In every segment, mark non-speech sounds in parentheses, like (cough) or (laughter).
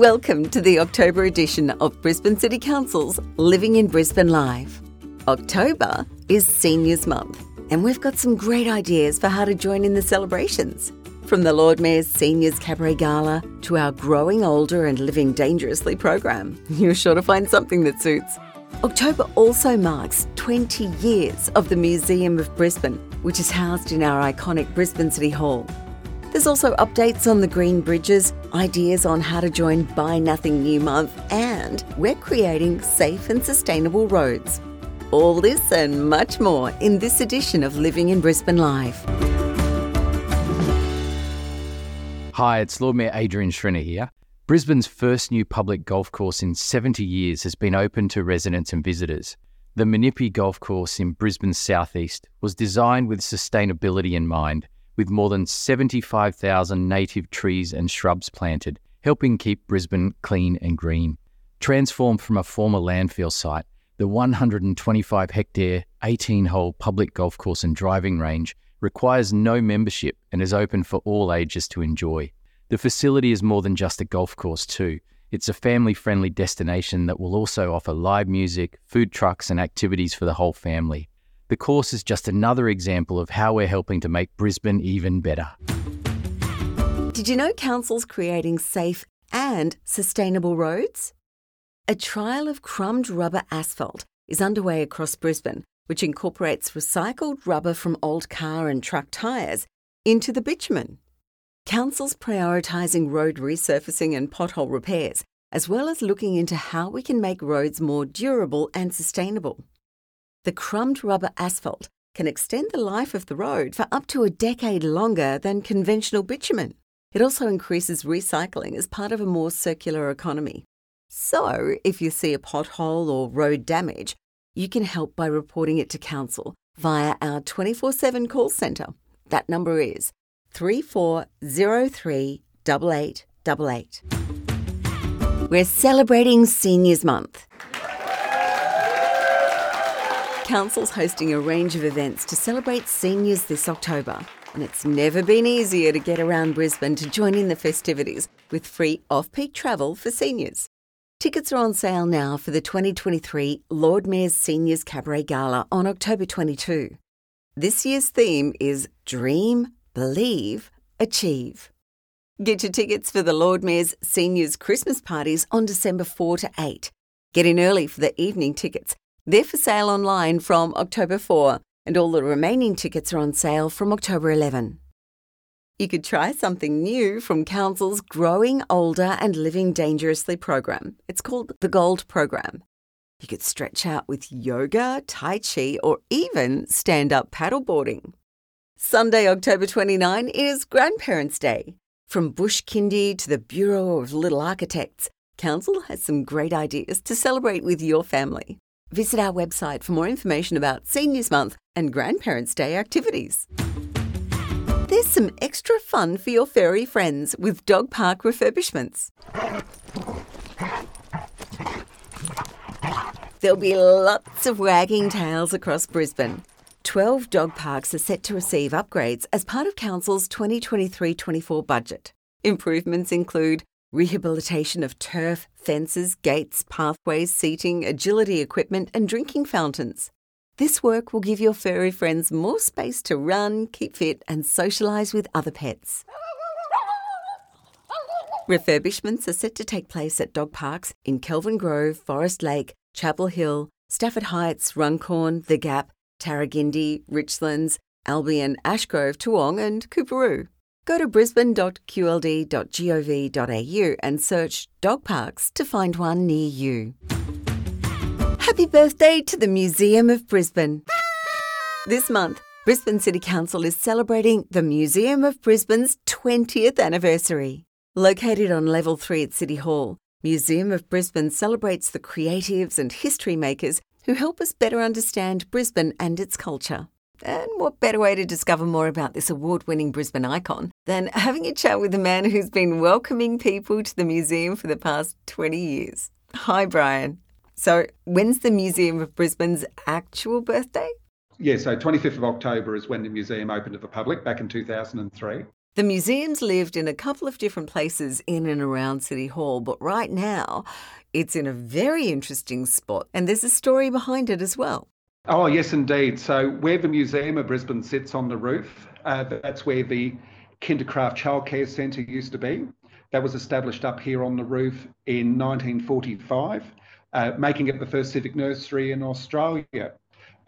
Welcome to the October edition of Brisbane City Council's Living in Brisbane Live. October is Seniors Month, and we've got some great ideas for how to join in the celebrations. From the Lord Mayor's Seniors Cabaret Gala to our Growing Older and Living Dangerously program, (laughs) you're sure to find something that suits. October also marks 20 years of the Museum of Brisbane, which is housed in our iconic Brisbane City Hall. There's also updates on the green bridges, ideas on how to join Buy Nothing New Month, and we're creating safe and sustainable roads. All this and much more in this edition of Living in Brisbane Live. Hi, it's Lord Mayor Adrian Schrinner here. Brisbane's first new public golf course in 70 years has been open to residents and visitors. The Minnippi Golf Course in Brisbane's southeast was designed with sustainability in mind with more than 75,000 native trees and shrubs planted, helping keep Brisbane clean and green. Transformed from a former landfill site, the 125 hectare, 18 hole public golf course and driving range requires no membership and is open for all ages to enjoy. The facility is more than just a golf course, too. It's a family friendly destination that will also offer live music, food trucks, and activities for the whole family. The course is just another example of how we're helping to make Brisbane even better. Did you know Council's creating safe and sustainable roads? A trial of crumbed rubber asphalt is underway across Brisbane, which incorporates recycled rubber from old car and truck tyres into the bitumen. Council's prioritising road resurfacing and pothole repairs, as well as looking into how we can make roads more durable and sustainable. The crumbed rubber asphalt can extend the life of the road for up to a decade longer than conventional bitumen. It also increases recycling as part of a more circular economy. So, if you see a pothole or road damage, you can help by reporting it to Council via our 24 7 call centre. That number is 3403 8888. We're celebrating Seniors Month. Council's hosting a range of events to celebrate seniors this October, and it's never been easier to get around Brisbane to join in the festivities with free off peak travel for seniors. Tickets are on sale now for the 2023 Lord Mayor's Seniors Cabaret Gala on October 22. This year's theme is Dream, Believe, Achieve. Get your tickets for the Lord Mayor's Seniors Christmas parties on December 4 to 8. Get in early for the evening tickets they're for sale online from October 4, and all the remaining tickets are on sale from October 11. You could try something new from Council's Growing Older and Living Dangerously program. It's called the Gold Program. You could stretch out with yoga, Tai Chi, or even stand up paddleboarding. Sunday, October 29 is Grandparents' Day. From Bush Kindy to the Bureau of Little Architects, Council has some great ideas to celebrate with your family. Visit our website for more information about Seniors Month and Grandparents' Day activities. There's some extra fun for your furry friends with dog park refurbishments. There'll be lots of wagging tails across Brisbane. 12 dog parks are set to receive upgrades as part of Council's 2023 24 budget. Improvements include rehabilitation of turf, fences, gates, pathways, seating, agility equipment, and drinking fountains. This work will give your furry friends more space to run, keep fit, and socialise with other pets. Refurbishments are set to take place at dog parks in Kelvin Grove, Forest Lake, Chapel Hill, Stafford Heights, Runcorn, The Gap, Tarragindi, Richlands, Albion, Ashgrove, Toowong, and Coorparoo. Go to brisbane.qld.gov.au and search dog parks to find one near you. Happy birthday to the Museum of Brisbane. This month, Brisbane City Council is celebrating the Museum of Brisbane's 20th anniversary. Located on level 3 at City Hall, Museum of Brisbane celebrates the creatives and history makers who help us better understand Brisbane and its culture. And what better way to discover more about this award winning Brisbane icon than having a chat with the man who's been welcoming people to the museum for the past 20 years? Hi, Brian. So, when's the Museum of Brisbane's actual birthday? Yeah, so 25th of October is when the museum opened to the public back in 2003. The museum's lived in a couple of different places in and around City Hall, but right now it's in a very interesting spot, and there's a story behind it as well. Oh, yes, indeed. So, where the Museum of Brisbane sits on the roof, uh, that's where the Kindercraft Childcare Centre used to be. That was established up here on the roof in 1945, uh, making it the first civic nursery in Australia.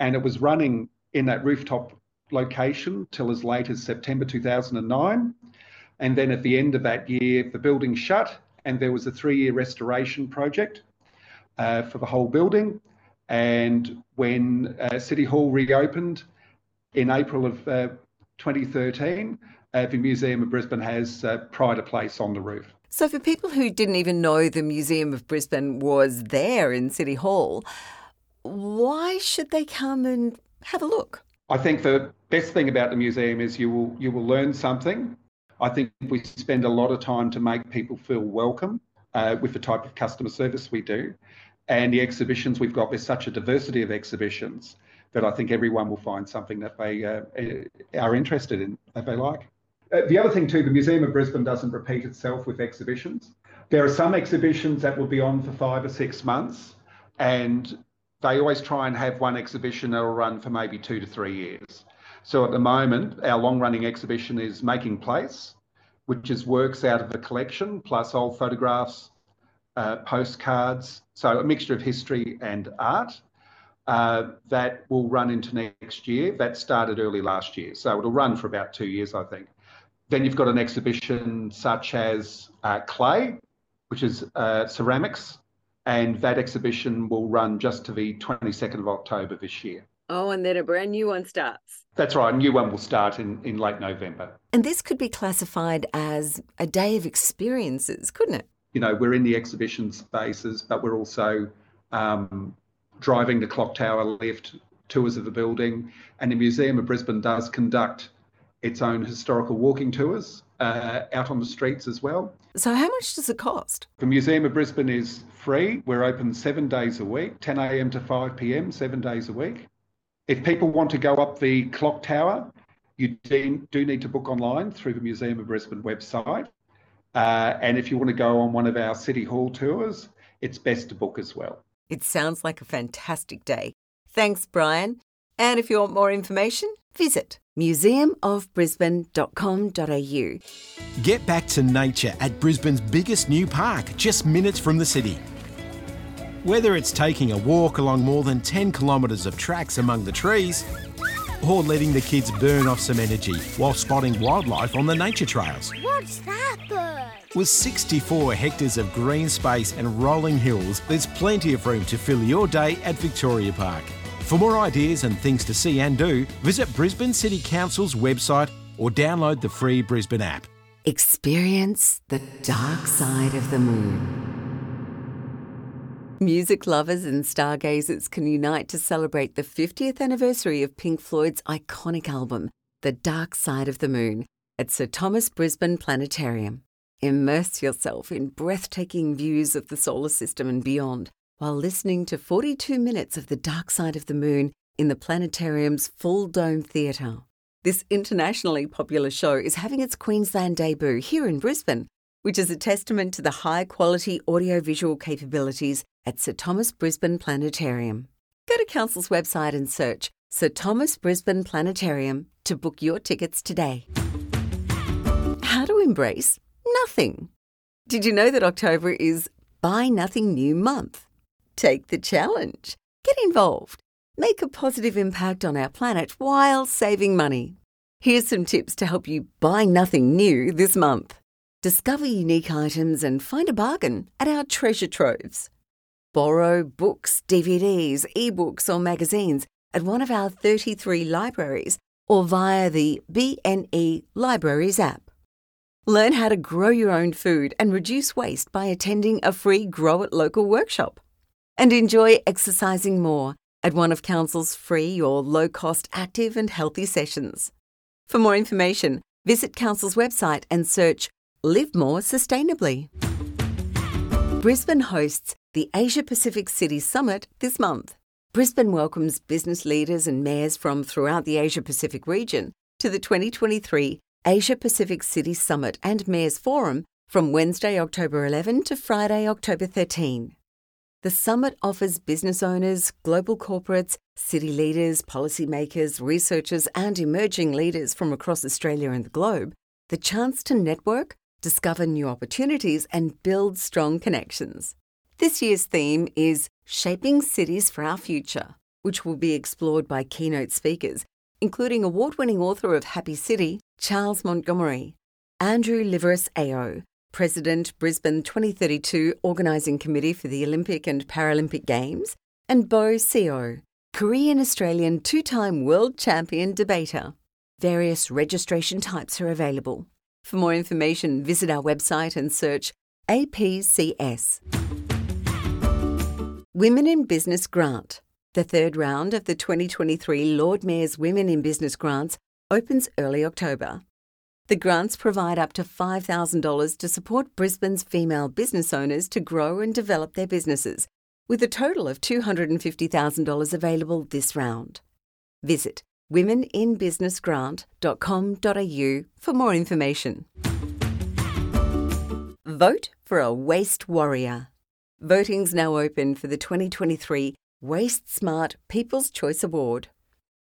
And it was running in that rooftop location till as late as September 2009. And then at the end of that year, the building shut and there was a three year restoration project uh, for the whole building. And when uh, City Hall reopened in April of uh, 2013, uh, the Museum of Brisbane has uh, pride of place on the roof. So, for people who didn't even know the Museum of Brisbane was there in City Hall, why should they come and have a look? I think the best thing about the museum is you will you will learn something. I think we spend a lot of time to make people feel welcome uh, with the type of customer service we do, and the exhibitions we've got. There's such a diversity of exhibitions that I think everyone will find something that they uh, are interested in that they like. Uh, the other thing too, the Museum of Brisbane doesn't repeat itself with exhibitions. There are some exhibitions that will be on for five or six months, and they always try and have one exhibition that will run for maybe two to three years. So at the moment, our long running exhibition is Making Place, which is works out of the collection plus old photographs, uh, postcards, so a mixture of history and art. Uh, that will run into next year. That started early last year, so it'll run for about two years, I think. Then you've got an exhibition such as uh, clay, which is uh, ceramics, and that exhibition will run just to the 22nd of October this year. Oh, and then a brand new one starts. That's right, a new one will start in, in late November. And this could be classified as a day of experiences, couldn't it? You know, we're in the exhibition spaces, but we're also um, driving the clock tower left, tours of the building, and the Museum of Brisbane does conduct its own historical walking tours uh, out on the streets as well. So, how much does it cost? The Museum of Brisbane is free. We're open seven days a week, 10 a.m. to 5 p.m., seven days a week. If people want to go up the clock tower, you do, need to book online through the Museum of Brisbane website. Uh, and if you want to go on one of our City Hall tours, it's best to book as well. It sounds like a fantastic day. Thanks, Brian. And if you want more information, visit museumofbrisbane.com.au. Get back to nature at Brisbane's biggest new park, just minutes from the city. Whether it's taking a walk along more than 10 kilometres of tracks among the trees, or letting the kids burn off some energy while spotting wildlife on the nature trails. What's that bird? With 64 hectares of green space and rolling hills, there's plenty of room to fill your day at Victoria Park. For more ideas and things to see and do, visit Brisbane City Council's website or download the free Brisbane app. Experience the dark side of the moon. Music lovers and stargazers can unite to celebrate the 50th anniversary of Pink Floyd's iconic album, The Dark Side of the Moon, at Sir Thomas Brisbane Planetarium. Immerse yourself in breathtaking views of the solar system and beyond while listening to 42 minutes of The Dark Side of the Moon in the planetarium's full dome theatre. This internationally popular show is having its Queensland debut here in Brisbane, which is a testament to the high quality audiovisual capabilities at Sir Thomas Brisbane Planetarium. Go to Council's website and search Sir Thomas Brisbane Planetarium to book your tickets today. How to embrace nothing. Did you know that October is Buy Nothing New Month? Take the challenge. Get involved. Make a positive impact on our planet while saving money. Here's some tips to help you buy nothing new this month. Discover unique items and find a bargain at our treasure troves. Borrow books, DVDs, ebooks, or magazines at one of our 33 libraries or via the BNE Libraries app. Learn how to grow your own food and reduce waste by attending a free Grow It Local workshop and enjoy exercising more at one of Council's free or low cost active and healthy sessions. For more information, visit Council's website and search Live More Sustainably. Brisbane hosts the Asia Pacific City Summit this month. Brisbane welcomes business leaders and mayors from throughout the Asia Pacific region to the 2023 Asia Pacific City Summit and Mayors Forum from Wednesday, October 11 to Friday, October 13. The summit offers business owners, global corporates, city leaders, policymakers, researchers, and emerging leaders from across Australia and the globe the chance to network, discover new opportunities, and build strong connections. This year's theme is Shaping Cities for Our Future, which will be explored by keynote speakers, including award winning author of Happy City, Charles Montgomery, Andrew Liveris AO, President, Brisbane 2032 Organising Committee for the Olympic and Paralympic Games, and Bo Seo, Korean Australian two time world champion debater. Various registration types are available. For more information, visit our website and search APCS. Women in Business Grant. The third round of the 2023 Lord Mayor's Women in Business Grants opens early October. The grants provide up to $5,000 to support Brisbane's female business owners to grow and develop their businesses, with a total of $250,000 available this round. Visit womeninbusinessgrant.com.au for more information. Vote for a Waste Warrior. Voting's now open for the 2023 Waste Smart People's Choice Award.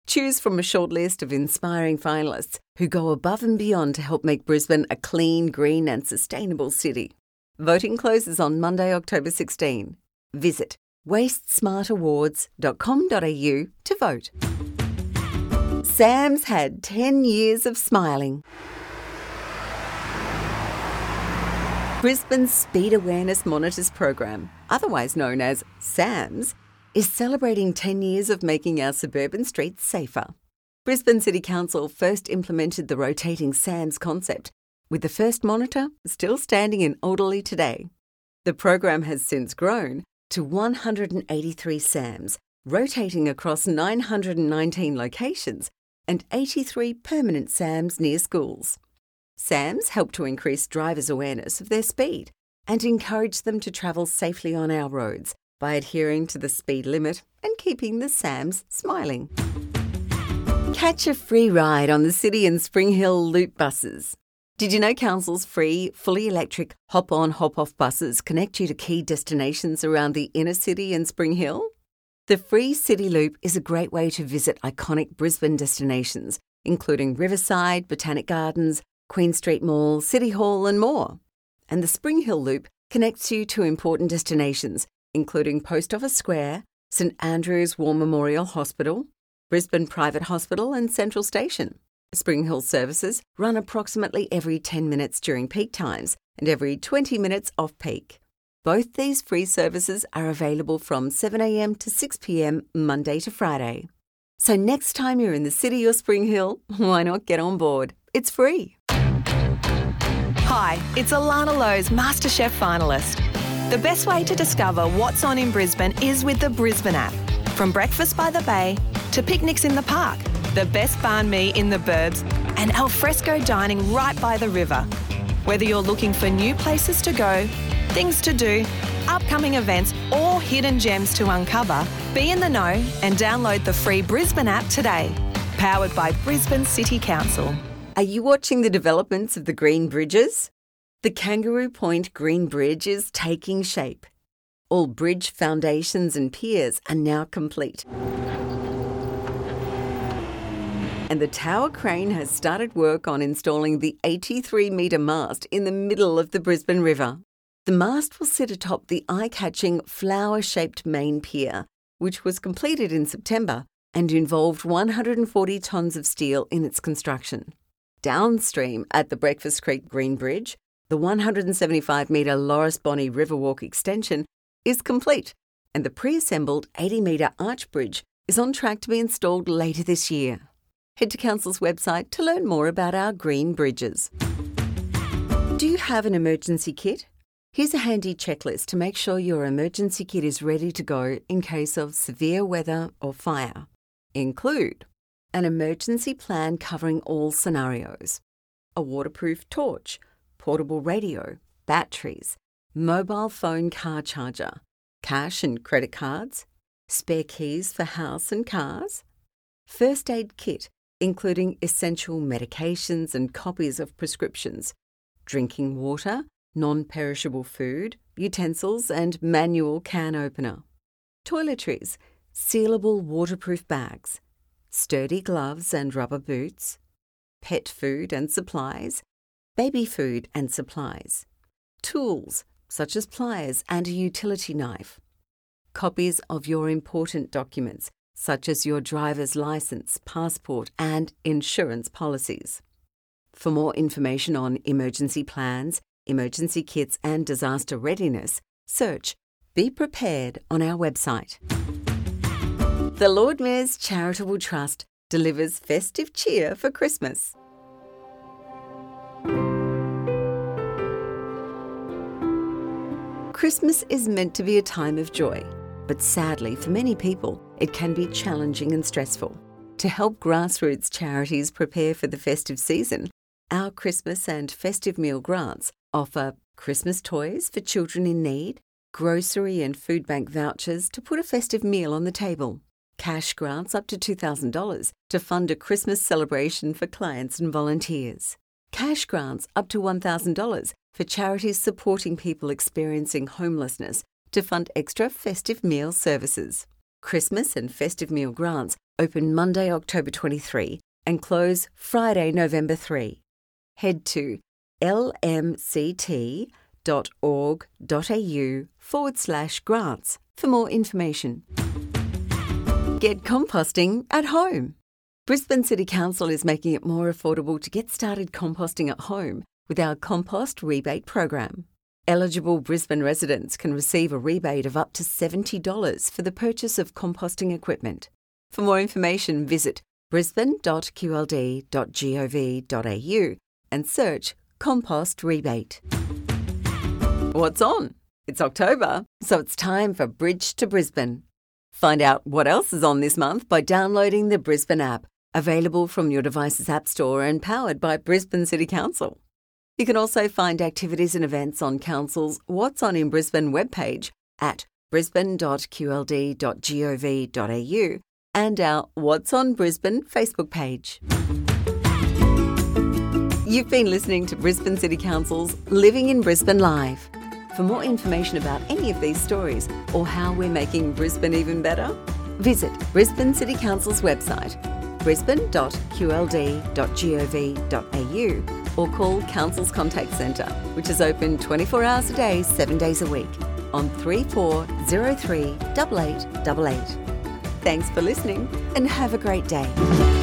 Choose from a short list of inspiring finalists who go above and beyond to help make Brisbane a clean, green, and sustainable city. Voting closes on Monday, October 16. Visit wastesmartawards.com.au to vote. Sam's had 10 years of smiling. Brisbane's Speed Awareness Monitors program, otherwise known as SAMS, is celebrating 10 years of making our suburban streets safer. Brisbane City Council first implemented the rotating SAMS concept, with the first monitor still standing in Alderley today. The program has since grown to 183 SAMs, rotating across 919 locations and 83 permanent SAMs near schools. SAMs help to increase drivers' awareness of their speed and encourage them to travel safely on our roads by adhering to the speed limit and keeping the SAMs smiling. Catch a free ride on the City and Spring Hill Loop buses. Did you know Council's free, fully electric hop on, hop off buses connect you to key destinations around the inner city and Spring Hill? The free City Loop is a great way to visit iconic Brisbane destinations, including Riverside, Botanic Gardens, Queen Street Mall, City Hall, and more. And the Spring Hill Loop connects you to important destinations, including Post Office Square, St Andrew's War Memorial Hospital, Brisbane Private Hospital, and Central Station. Spring Hill services run approximately every 10 minutes during peak times and every 20 minutes off peak. Both these free services are available from 7am to 6pm Monday to Friday. So next time you're in the city or Spring Hill, (laughs) why not get on board? It's free. Hi, it's Alana Lowe's MasterChef finalist. The best way to discover what's on in Brisbane is with the Brisbane app. From breakfast by the bay to picnics in the park, the best banh mi in the burbs, and alfresco dining right by the river. Whether you're looking for new places to go, things to do, upcoming events, or hidden gems to uncover, be in the know and download the free Brisbane app today. Powered by Brisbane City Council. Are you watching the developments of the Green Bridges? The Kangaroo Point Green Bridge is taking shape. All bridge foundations and piers are now complete. And the tower crane has started work on installing the 83 metre mast in the middle of the Brisbane River. The mast will sit atop the eye catching flower shaped main pier, which was completed in September and involved 140 tonnes of steel in its construction. Downstream at the Breakfast Creek Green Bridge, the 175 metre Lores Bonney Riverwalk extension is complete, and the pre assembled 80 metre arch bridge is on track to be installed later this year. Head to Council's website to learn more about our green bridges. Do you have an emergency kit? Here's a handy checklist to make sure your emergency kit is ready to go in case of severe weather or fire. Include an emergency plan covering all scenarios, a waterproof torch portable radio, batteries, mobile phone car charger, cash and credit cards, spare keys for house and cars, first aid kit, including essential medications and copies of prescriptions, drinking water, non perishable food, utensils, and manual can opener, toiletries, sealable waterproof bags, sturdy gloves and rubber boots, pet food and supplies, baby food and supplies, tools such as pliers and a utility knife, copies of your important documents such as your driver's license, passport, and insurance policies. For more information on emergency plans, emergency kits, and disaster readiness, search Be Prepared on our website. The Lord Mayor's Charitable Trust delivers festive cheer for Christmas. Christmas is meant to be a time of joy, but sadly, for many people, it can be challenging and stressful. To help grassroots charities prepare for the festive season, our Christmas and festive meal grants offer Christmas toys for children in need, grocery and food bank vouchers to put a festive meal on the table, cash grants up to $2,000 to fund a Christmas celebration for clients and volunteers, cash grants up to $1,000 for charities supporting people experiencing homelessness to fund extra festive meal services. Christmas and festive meal grants open Monday, October 23 and close Friday, November 3. Head to lmct.org.au forward slash grants for more information. Get composting at home. Brisbane City Council is making it more affordable to get started composting at home with our compost rebate program. Eligible Brisbane residents can receive a rebate of up to $70 for the purchase of composting equipment. For more information, visit brisbane.qld.gov.au and search Compost Rebate. What's on? It's October, so it's time for Bridge to Brisbane. Find out what else is on this month by downloading the Brisbane app, available from your device's App Store and powered by Brisbane City Council. You can also find activities and events on Council's What's On in Brisbane webpage at brisbane.qld.gov.au and our What's On Brisbane Facebook page. You've been listening to Brisbane City Council's Living in Brisbane Live. For more information about any of these stories or how we're making Brisbane even better, visit Brisbane City Council's website, brisbane.qld.gov.au or call Council's Contact Centre, which is open 24 hours a day, 7 days a week, on 3403 8888. Thanks for listening and have a great day.